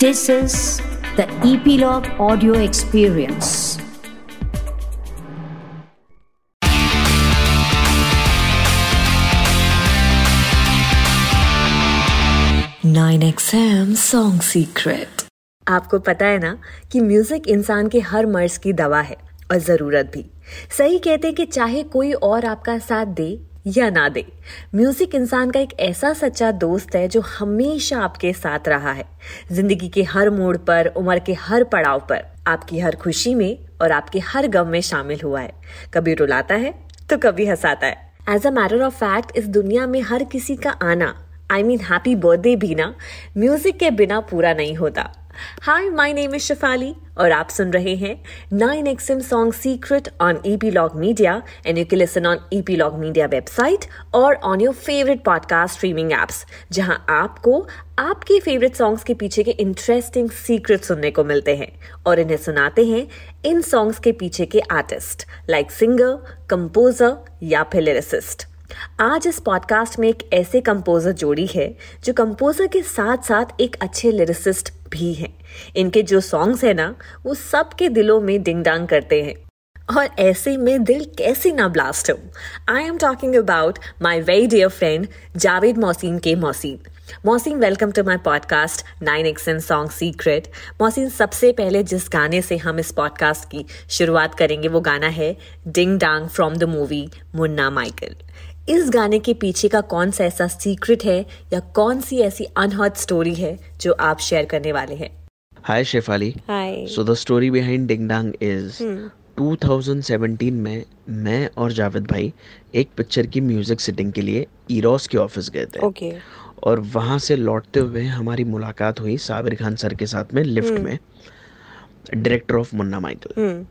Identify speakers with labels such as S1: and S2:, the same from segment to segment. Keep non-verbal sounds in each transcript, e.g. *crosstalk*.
S1: This is the Epilogue Audio Experience.
S2: Nine XM Song Secret.
S3: आपको पता है ना कि म्यूज़िक इंसान के हर मर्ज की दवा है और ज़रूरत भी सही कहते हैं कि चाहे कोई और आपका साथ दे या ना दे। म्यूज़िक इंसान का एक ऐसा सच्चा दोस्त है जो हमेशा आपके साथ रहा है। ज़िंदगी के हर मोड़ पर, उम्र के हर पड़ाव पर, आपकी हर खुशी में और आपके हर गम में शामिल हुआ है। कभी रुलाता है तो कभी हंसाता है। As a matter of fact इस दुनिया में हर किसी का आना आई मीन हैप्पी बर्थडे भी ना, म्यूज़िक के बिना पूरा नहीं होता। Hi my name is Shifali और आप सुन रहे हैं nine XM song secret on Epilog Media and you can listen on Epilog Media website और on your favourite podcast streaming apps जहाँ आपको आपके फेवरेट सॉन्ग्स के पीछे के इंटरेस्टिंग सीक्रेट सुनने को मिलते हैं और इन्हें सुनाते हैं इन सॉन्ग्स के पीछे के आर्टिस्ट लाइक सिंगर कंपोजर या फिर लिरिसिस्ट आज इस पॉडकास्ट में एक ऐसे कंपोजर जोड़ी है, जो कंपोजर के साथ साथ एक अच्छे लिरिसिस्ट भी हैं। इनके जो सॉन्ग्स है ना, वो सबके दिलों में डिंग डांग करते हैं। और ऐसे में दिल कैसे ना ब्लास्ट हो। I am talking about my very dear friend Javed Mohsin के Mohsin Mohsin welcome to my podcast nine XM song secret Mohsin सबसे पहले जिस गाने से हम इस पॉडकास्ट की शुरुआत करेंगे, वो गाना है ding dang from the movie Munna Michael इस गाने के पीछे का कौन सा ऐसा सीक्रेट है या कौन सी ऐसी अनहर्ड स्टोरी है जो आप शेयर करने वाले हैं?
S4: Hi Shefali
S3: hi
S4: so the story behind ding dang is 2017 में मैं और जावेद भाई एक पिक्चर की म्यूज़िक सिटिंग के लिए ईरोस के ऑफ़िस गए थे।
S3: ओके
S4: और वहाँ से लौटते हुए हमारी मुलाकात हुई साबिर खान सर के साथ में लिफ्ट में। डायरेक्टर ऑफ़ मुन्ना माइकल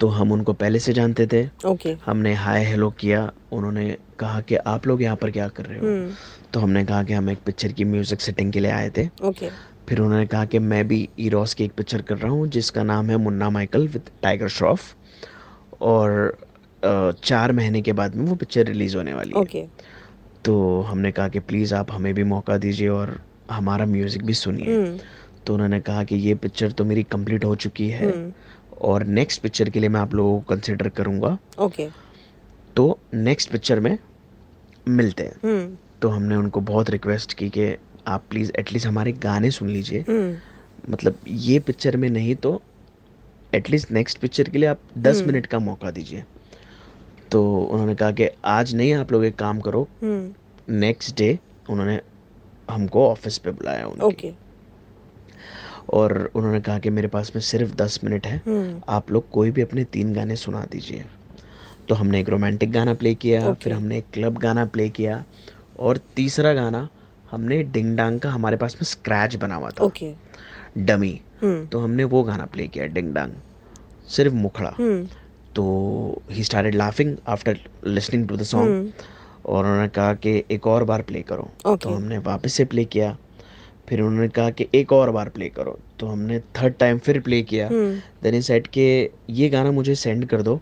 S4: तो हम उनको पहले से जानते थे
S3: ओके okay.
S4: हमने हाय हेलो किया उन्होंने कहा कि आप लोग यहाँ पर क्या कर रहे हो hmm. तो हमने कहा कि हम एक पिक्चर की म्यूज़िक सेटिंग के लिए आए थे
S3: ओके okay.
S4: फिर उन्होंने कहा कि मैं भी ईरोस की एक पिक्चर कर रहा हूँ जिसका नाम है Munna Michael with Tiger Shroff और चार महीने के बाद में वो पिक्चर रिलीज़ होने वाली okay.
S3: है
S4: तो हमने कहा कि प्लीज़ आप हमें भी मौका दीजिए और हमारा म्यूज़िक भी सुनिए hmm. तो उन्होंने कहा कि ये पिक्चर तो मेरी कंप्लीट हो चुकी है और नेक्स्ट पिक्चर के लिए मैं आप लोगों को कंसिडर करूँगा।
S3: ओके
S4: तो नेक्स्ट पिक्चर में मिलते हैं।
S3: हम्म।
S4: तो हमने उनको बहुत रिक्वेस्ट की कि आप प्लीज़ एटलीस्ट हमारे गाने सुन लीजिए। मतलब ये पिक्चर में नहीं तो एटलीस्ट नेक्स्ट पिक्चर के लिए आप दस मिनट का मौका दीजिए। तो उन्होंने कहा कि आज नहीं आप लोग एक काम करो। नेक्स्ट डे उन्होंने हमको ऑफ़िस पे बुलाया उनके।
S3: ओके
S4: और उन्होंने कहा कि मेरे पास में सिर्फ़ दस मिनट है। आप लोग कोई भी अपने तीन गाने सुना दीजिए। तो हमने एक रोमांटिक गाना प्ले किया फिर हमने एक क्लब गाना प्ले किया और तीसरा गाना हमने डिंग डांग का हमारे पास में स्क्रैच बना हुआ था।
S3: ओके।
S4: डमी। तो हमने वो गाना प्ले किया डिंग डांग सिर्फ़ मुखड़ा। तो he started laughing after listening to the song और उन्होंने कहा कि एक और बार प्ले करो।
S3: Okay.
S4: तो हमने वापस से प्ले किया। फिर उन्होंने कहा कि एक और बार प्ले करो। तो हमने थर्ड टाइम फिर प्ले किया। देन सेट के ये गाना मुझे सेंड कर दो।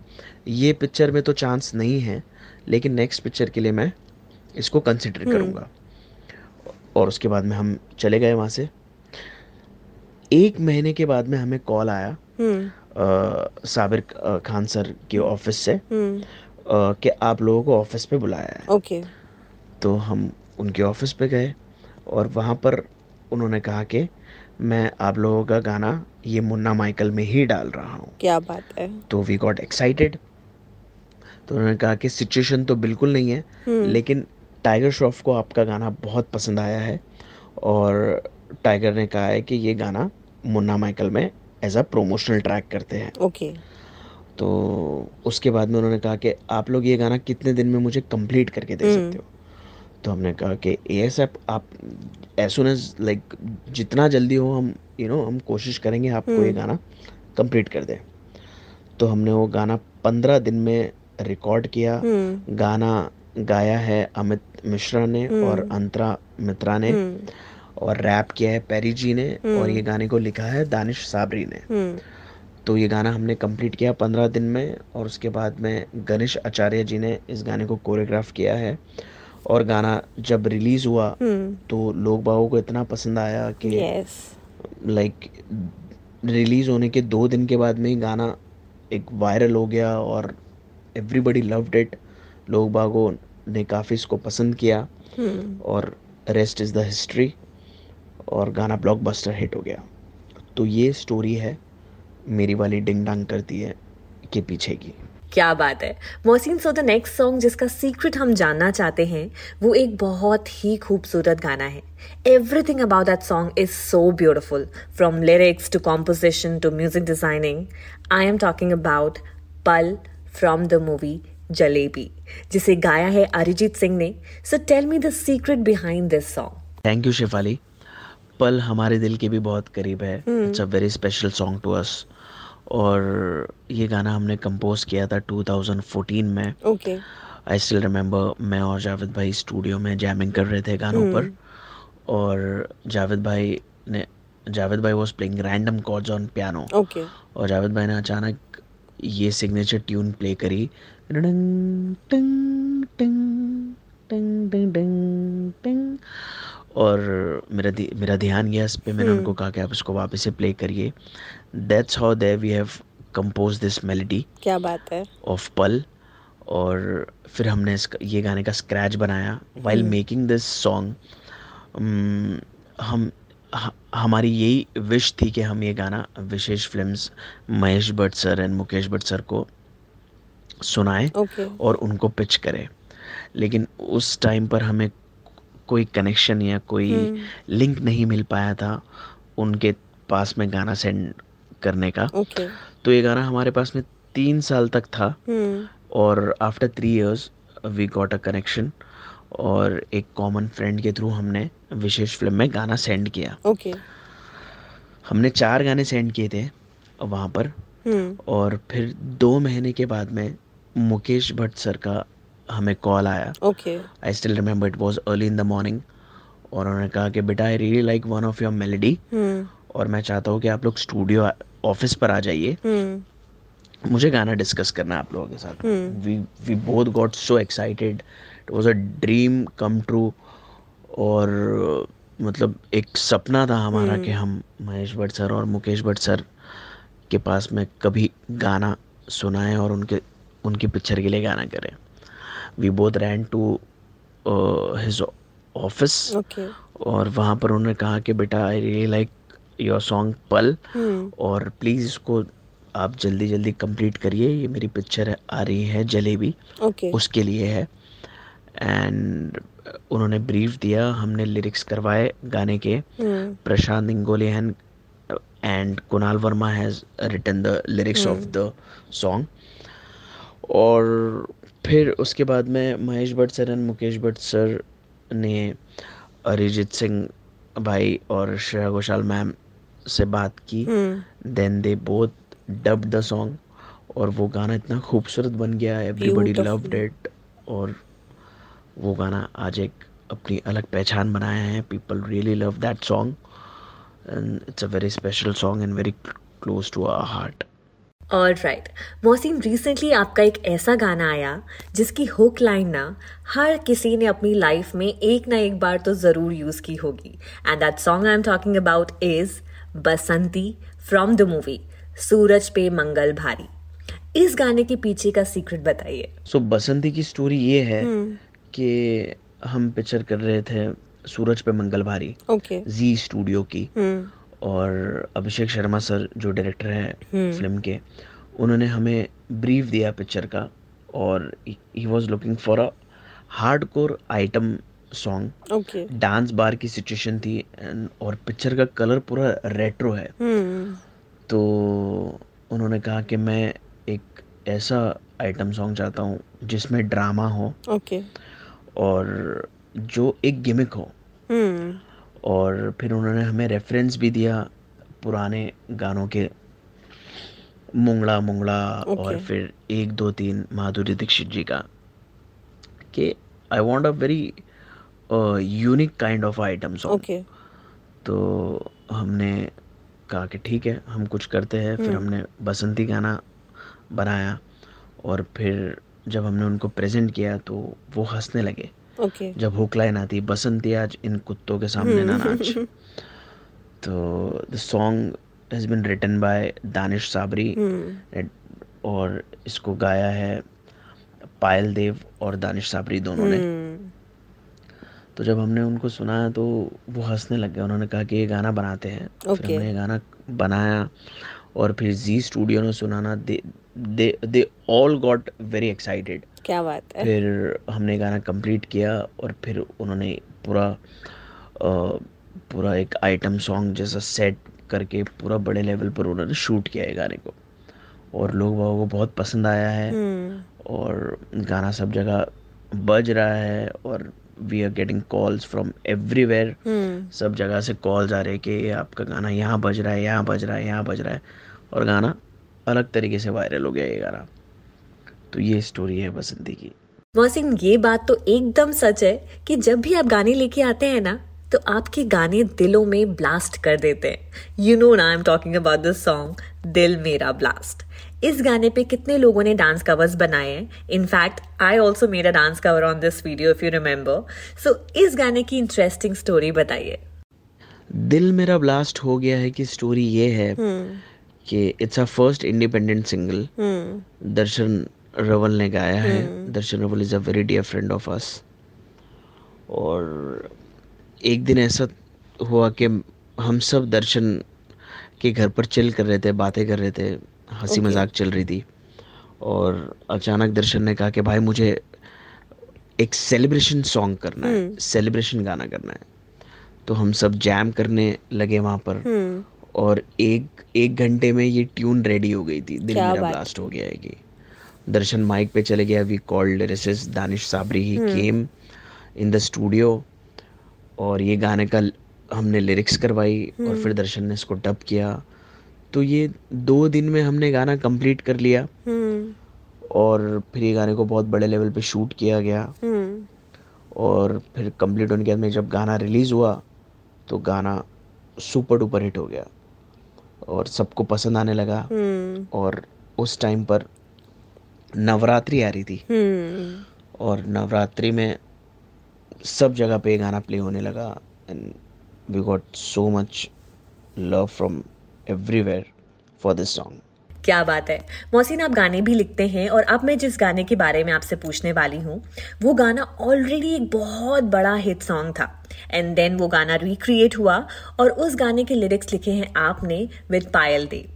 S4: ये पिक्चर में तो चांस नहीं है लेकिन नेक्स्ट पिक्चर के लिए मैं इसको कंसिडर करूँगा। और उसके बाद में हम चले गए वहाँ से। एक महीने के बाद में हमें कॉल आया अ, साबिर खान सर के ऑफ़िस से कि आप लोगों को ऑफ़िस पे बुलाया है।
S3: ओके।
S4: तो हम उनके ऑफ़िस पे गए और वहाँ पर उन्होंने कहा कि मैं आप लोगों का गाना ये मुन्ना माइकल में ही डाल रहा हूँ।
S3: क्या बात है।
S4: तो वी गॉट एक्साइटेड तो उन्होंने कहा कि सिचुएशन तो बिल्कुल नहीं है लेकिन टाइगर श्रॉफ को आपका गाना बहुत पसंद आया है और टाइगर ने कहा है कि ये गाना मुन्ना माइकल में एज अ प्रोमोशनल ट्रैक करते हैं।
S3: ओके
S4: तो उसके बाद में उन्होंने कहा कि आप लोग ये गाना कितने दिन में मुझे कंप्लीट करके दे सकते हो? तो हमने कहा कि ए एस एफ़ आप एज सुन एज लाइक जितना जल्दी हो हम यू नो हम कोशिश करेंगे आपको ये गाना कंप्लीट कर दें। तो हमने वो गाना पंद्रह दिन में रिकॉर्ड किया। गाना गाया है अमित मिश्रा ने और अंतरा मित्रा ने और रैप किया है पेरी जी ने और ये गाने को लिखा है दानिश साबरी ने। तो ये गाना हमने कंप्लीट किया पंद्रह दिन में और उसके बाद में गणेश आचार्य जी ने इस गाने को कोरियोग्राफ किया है। और गाना जब रिलीज़ हुआ तो लोग बागों को इतना पसंद आया कि लाइक रिलीज़ होने के दो दिन के बाद में ही गाना एक वायरल हो गया और एवरीबडी लव्ड इट लोग बागों ने काफ़ी इसको पसंद किया और रेस्ट इज़ द हिस्ट्री और गाना ब्लॉकबस्टर हिट हो गया। तो ये स्टोरी है मेरी वाली डिंग डांग करती है के पीछे की।
S3: क्या बात है। Mohsin so the next song जिसका सीक्रेट हम जानना चाहते हैं वो एक बहुत ही खूबसूरत गाना है। Everything about that song is so beautiful from lyrics to composition to music designing I am talking about Pal from the movie Jalebi जिसे गाया है अरिजीत सिंह ने। So tell me the secret behind this song
S4: thank you Shifali Pal हमारे दिल के भी बहुत करीब है। It's a very special song to us और ये गाना हमने कंपोज किया था 2014 में।
S3: ओके
S4: आई स्टिल रिमेंबर मैं और जावेद भाई स्टूडियो में जैमिंग कर रहे थे गानों पर। और जावेद भाई ने जावेद भाई was playing random chords on piano
S3: okay
S4: और जावेद भाई ने अचानक ये सिग्नेचर ट्यून प्ले करी। टंग टंग टंग टंग टंग। और मेरा धी- मेरा ध्यान गया इस पर मैंने उनको कहा कि आप इसको वापस से प्ले करिए। That's how they we have compose this melody
S3: क्या बात है।
S4: ऑफ़ पल और फिर हमने इसका ये गाने का स्क्रैच बनाया वाइल मेकिंग दिस सॉन्ग हम ह- हमारी यही विश थी कि हम ये गाना Vishesh films Mahesh Bhatt sir and Mukesh Bhatt sir को सुनाएँ
S3: ओके
S4: और उनको पिच करें। लेकिन उस टाइम पर हमें कोई कनेक्शन या कोई लिंक नहीं मिल पाया था उनके पास में गाना सेंड करने का। तो ये गाना हमारे पास में तीन साल तक था
S3: हम्म।
S4: और after three years we got a connection और एक कॉमन फ्रेंड के थ्रू हमने विशेष फ़िल्म में गाना सेंड किया।
S3: ओके
S4: हमने चार गाने सेंड किए थे वहाँ पर
S3: हम्म।
S4: और फिर दो महीने के बाद में मुकेश भट्ट सर का हमें कॉल आया।
S3: Okay
S4: I still remember it was early in the morning और उन्होंने कहा कि बेटा I really like one of your
S3: melody
S4: और मैं चाहता हूँ कि आप लोग स्टूडियो ऑफ़िस पर आ जाइए।
S3: हम्म
S4: मुझे गाना डिस्कस करना है आप लोगों के साथ। We we both got so excited it was a dream come true और मतलब एक सपना था हमारा कि हम महेश भट्ट सर और मुकेश भट्ट सर के पास में कभी गाना सुनाएँ और उनके उनकी पिक्चर के लिए गाना करें। We both ran to his
S3: office
S4: और वहाँ पर उन्होंने कहा कि बेटा I really like your song
S3: Pal
S4: और प्लीज़ इसको आप जल्दी जल्दी कंप्लीट करिए। ये मेरी पिक्चर आ रही है जलेबी।
S3: ओके
S4: उसके लिए है। एंड उन्होंने ब्रीफ दिया हमने लिरिक्स करवाए गाने के।
S3: हम्म
S4: Prashant Ingole and and Kunal Varma has written the lyrics of the song और फिर उसके बाद में Mahesh Bhatt sir and Mukesh Bhatt sir ने अरिजीत सिंह भाई और श्रेया घोषाल मैम से बात की। Then they both dub the song और वो गाना इतना खूबसूरत बन गया एवरीबडी. लव्ड इट और वो गाना आज एक अपनी अलग पहचान बनाया है। People really love that song and it's a very special song and very close to our heart
S3: और राइट मोहसिन रिसेंटली आपका एक ऐसा गाना आया जिसकी हुक लाइन ना हर किसी ने अपनी लाइफ में एक ना एक बार तो ज़रूर यूज़ की होगी। And that song I am talking about is Basanti from the movie Suraj Pe Mangal Bhari. इस गाने के पीछे का सीक्रेट बताइए।
S4: सो so, बसंती की स्टोरी ये है कि हम पिक्चर कर रहे थे सूरज पे मंगल भारी।
S3: ओके
S4: जी स्टूडियो की। और अभिषेक शर्मा सर जो डायरेक्टर हैं फ़िल्म के उन्होंने हमें ब्रीफ दिया पिक्चर का और he was looking for a hard core item
S3: song
S4: dance bar की सिचुएशन थी and- और पिक्चर का कलर पूरा रेट्रो है। तो उन्होंने कहा कि मैं एक ऐसा आइटम सॉन्ग चाहता हूँ जिसमें ड्रामा हो।
S3: ओके
S4: और जो एक गिमिक हो। और फिर उन्होंने हमें रेफरेंस भी दिया पुराने गानों के। मुंगड़ा मुंगड़ा
S3: okay.
S4: और फिर एक दो तीन माधुरी दीक्षित जी का। कि I want a very unique kind of item song
S3: okay
S4: तो हमने कहा कि ठीक है हम कुछ करते हैं। फिर हमने बसंती गाना बनाया और फिर जब हमने उनको प्रेजेंट किया तो वो हंसने लगे।
S3: ओके
S4: जब हुक लाइन आती बसंती आज इन कुत्तों के सामने ना *laughs* नाच। तो the song has been written by Danish Sabri और इसको गाया है पायल देव और दानिश साबरी दोनों ने। तो जब हमने उनको सुना तो वो हंसने लग गए। उन्होंने कहा कि ये गाना बनाते हैं।
S3: okay.
S4: फिर हमने ये गाना बनाया और फिर जी स्टूडियो ने सुनाना। They they they all got very excited
S3: क्या बात है?
S4: फिर हमने गाना कंप्लीट किया और फिर उन्होंने पूरा पूरा एक आइटम सॉन्ग जैसा सेट करके पूरा बड़े लेवल पर उन्होंने शूट किया है गाने को। और लोग बागों को बहुत पसंद आया है। और गाना सब जगह बज रहा है और we are getting calls from everywhere सब जगह से कॉल्स आ रहे हैं कि आपका गाना यहाँ बज रहा है यहाँ बज रहा है यहाँ बज रहा है। और गाना अलग तरीके से वायरल हो गया ये गाना। तो ये स्टोरी है बसंती की।
S3: मोहसिन ये बात तो एकदम सच है कि जब भी आप गाने लेके आते हैं ना तो आपके गाने दिलों में ब्लास्ट कर देते हैं। यू नो ना I am talking about this song Dil Mera blast इस गाने पे कितने लोगों ने डांस कवर्स बनाए हैं। In fact I also made a dance cover on this video if you remember so इस गाने की इंटरेस्टिंग स्टोरी बताइए।
S4: दिल मेरा ब्लास्ट हो गया है कि स्टोरी ये है hmm. कि it's a first independent single Darshan Raval ने गाया है Darshan Raval is a very dear friend of us और एक दिन ऐसा हुआ कि हम सब दर्शन के घर पर चिल कर रहे थे बातें कर रहे थे हँसी मज़ाक चल रही थी और अचानक दर्शन ने कहा कि भाई मुझे एक सेलिब्रेशन सॉन्ग करना है सेलिब्रेशन गाना करना है तो हम सब जैम करने लगे वहाँ पर। और एक एक घंटे में ये ट्यून रेडी हो गई थी। दिल मेरा ब्लास्ट हो। गया है कि। दर्शन माइक पे चले गया we called lyricist Danish Sabri. He came in the studio और ये गाने का हमने लिरिक्स करवाई और फिर दर्शन ने इसको डब किया। तो ये दो दिन में हमने गाना कंप्लीट कर लिया। और फिर ये गाने को बहुत बड़े लेवल पे शूट किया गया। और फिर कंप्लीट होने के बाद में जब गाना रिलीज़ हुआ तो गाना सुपर डुपर हिट हो गया। और सबको पसंद आने लगा। और उस टाइम पर नवरात्रि आ रही थी। और नवरात्रि में सब जगह पे गाना प्ले होने लगा and we got so much love from everywhere for this song
S3: क्या बात है। मोहसिन आप गाने भी लिखते हैं और अब मैं जिस गाने के बारे में आपसे पूछने वाली हूँ वो गाना ऑलरेडी एक बहुत बड़ा हिट सॉन्ग था। एंड देन वो गाना रिक्रिएट हुआ और उस गाने के लिरिक्स लिखे हैं आपने with Payal Dev.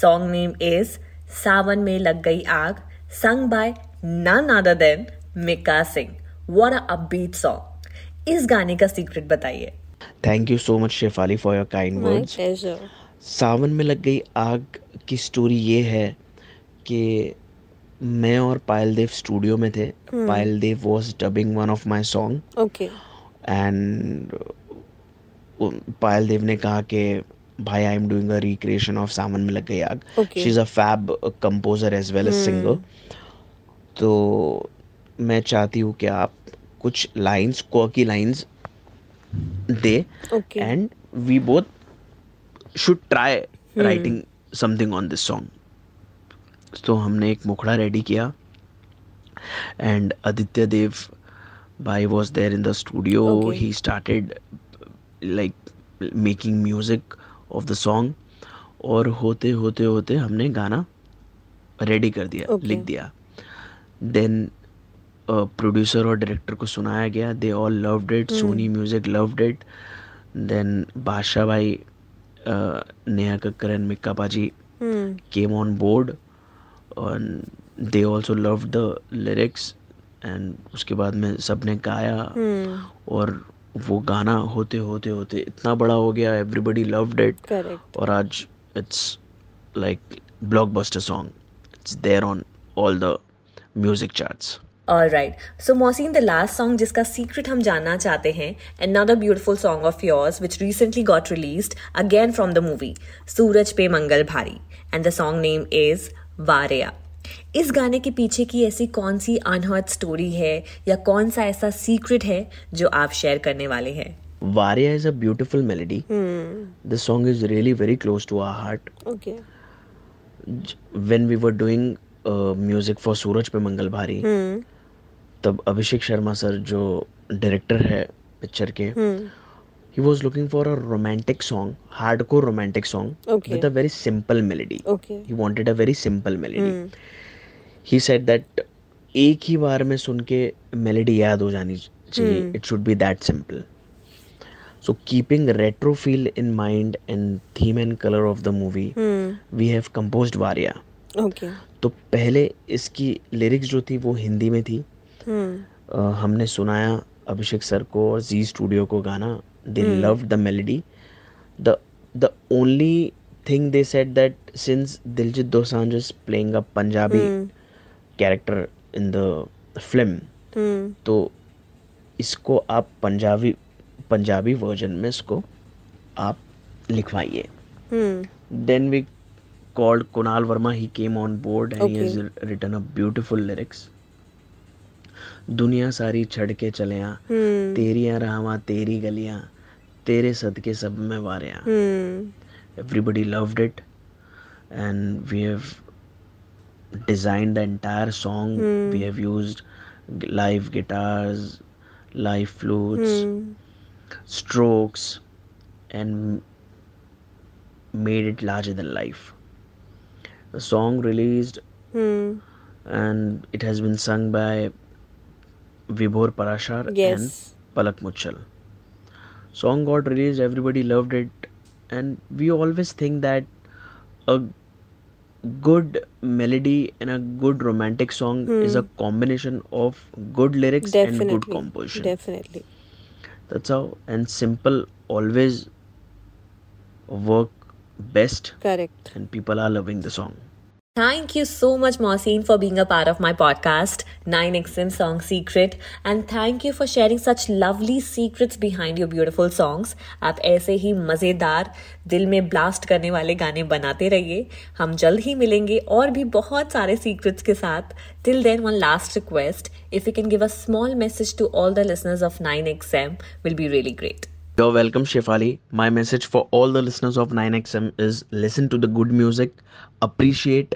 S3: Song name is Sawan Mein Lag Gayi Aag sung by none other than Mika Singh what a upbeat song इस गाने का सीक्रेट बताइए।
S4: Thank you so much Shefali for your kind words Sawan Mein Lag Gayi आग की story ये है कि मैं और पायल देव स्टूडियो में थे। Payal Dev was dubbing one of my song
S3: okay
S4: and Payal Dev ने कहा कि भाई I am doing a recreation of Sawan Mein Lag Gayi Aag.
S3: Okay.
S4: She is a fab composer as well as singer तो मैं चाहती हूँ कि आप कुछ lines quirky lines they. And we both should try writing something on this song तो हमने एक मुखड़ा रेडी किया। एंड आदित्य देव भाई was there in the studio.
S3: Okay.
S4: he started like making music the the song और होते होते होते हमने गाना रेडी कर दिया
S3: Okay.
S4: लिख दिया। देन प्रोड्यूसर और डायरेक्टर को सुनाया गया। They all loved it Sony music loved it then Badshah भाई uh, Neha Kakkar and Mika came on board and they also loved the lyrics and उसके बाद में सबने गाया और वो गाना होते होते होते इतना बड़ा हो गया एवरीबडी लव्ड इट और आज it's like blockbuster song it's there on all the music charts
S3: Alright, so Mohsin, the last song जिसका secret हम जानना चाहते हैं another beautiful song of yours which recently got released again from the movie सूरज पे मंगल भारी and the song name is वारिया इस गाने के पीछे की ऐसी कौन सी अनहर्ड स्टोरी है या कौन सा ऐसा सीक्रेट है जो आप शेयर करने वाले हैं
S4: Varia is a beautiful melody. This song is really very close to our heart.
S3: Okay
S4: when we were doing uh, music for Suraj Pe Mangal Bhari तब अभिषेक शर्मा सर जो डायरेक्टर है पिक्चर के he was looking for a romantic song, hardcore romantic song
S3: Okay.
S4: with a very simple melody.
S3: Okay.
S4: He wanted a very simple melody. He said that एक ही बार में सुन के melody याद हो जानी चाहिए. It should be that simple so keeping retro feel in mind and theme and colour of the movie we have composed Wariya
S3: okay
S4: तो पहले इसकी लिरिक्स जो थी वो हिंदी में थी. अ, हमने सुनाया अभिषेक सर को और जी स्टूडियो को गाना. They love the melody the the only thing they said that since Diljit Dosanjh is playing a Punjabi character in the film तो इसको आप पंजाबी पंजाबी वर्जन में इसको आप लिखवाइए। Then we called Kunal Verma. He came on board and he has written a beautiful lyrics. दुनिया सारी छड़ के चलिया तेरिया राहवां तेरी गलियाँ। तेरे सदके सब में वारे everybody loved it and we have design the entire song we have used live guitars live flutes strokes and made it larger than life song release and it has been sung by Vibhor Parashar and Palak Muchhal. Song got released, everybody loved it, and we always think that a good melody and a good romantic song is a hmm. combination of good lyrics and good composition.
S3: Definitely.
S4: That's how and simple always work best
S3: Correct.
S4: and people are loving the song.
S3: Thank you so much, Mohsin, for being a part of my podcast, 9XM Song Secret. And thank you for sharing such lovely secrets behind your beautiful songs. आप ऐसे ही मज़ेदार दिल में blast करने वाले गाने बनाते रहिए हम जल्द ही मिलेंगे और भी बहुत सारे secrets के साथ Till then, one last request. If you can give a small message to all the listeners of 9XM, will be really great.
S4: You're welcome, Shefali. My message for all the listeners of 9XM is listen to the good music, appreciate